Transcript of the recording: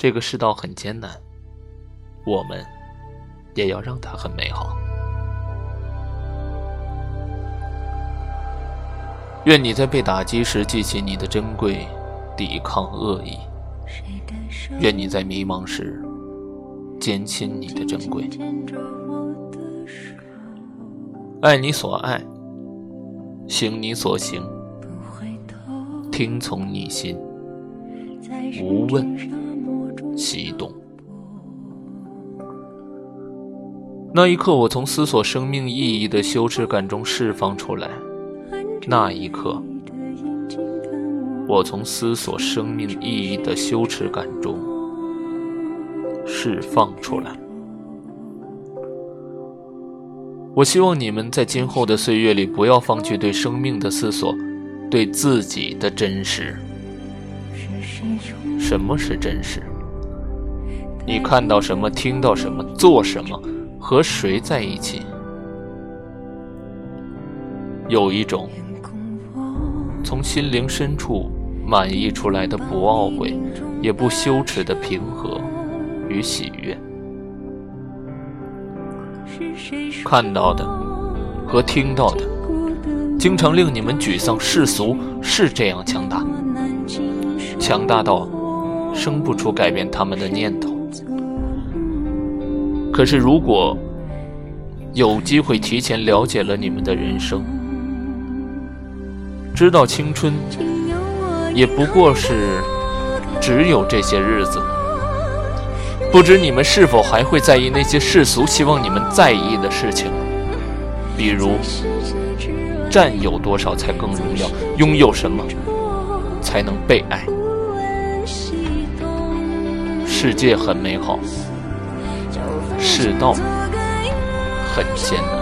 这个世道很艰难，我们也要让它很美好。愿你在被打击时记起你的珍贵，抵抗恶意；愿你在迷茫时坚信你的珍贵。爱你所爱，行你所行，听从你心，无问西东。那一刻，我从思索生命意义的羞耻感中释放出来。那一刻，我从思索生命意义的羞耻感中释放出来。我希望你们在今后的岁月里，不要放弃对生命的思索，对自己的真实。什么是真实？你看到什么？听到什么？做什么？和谁在一起？有一种。从心灵深处满溢出来的不懊悔，也不羞耻的平和与喜悦。看到的和听到的，经常令你们沮丧。世俗是这样强大，强大到生不出改变他们的念头。可是，如果有机会提前了解了你们的人生，知道青春也不过是只有这些日子，不知你们是否还会在意那些世俗希望你们在意的事情，比如占有多少才更荣耀，拥有什么才能被爱。世界很美好，世道很艰难。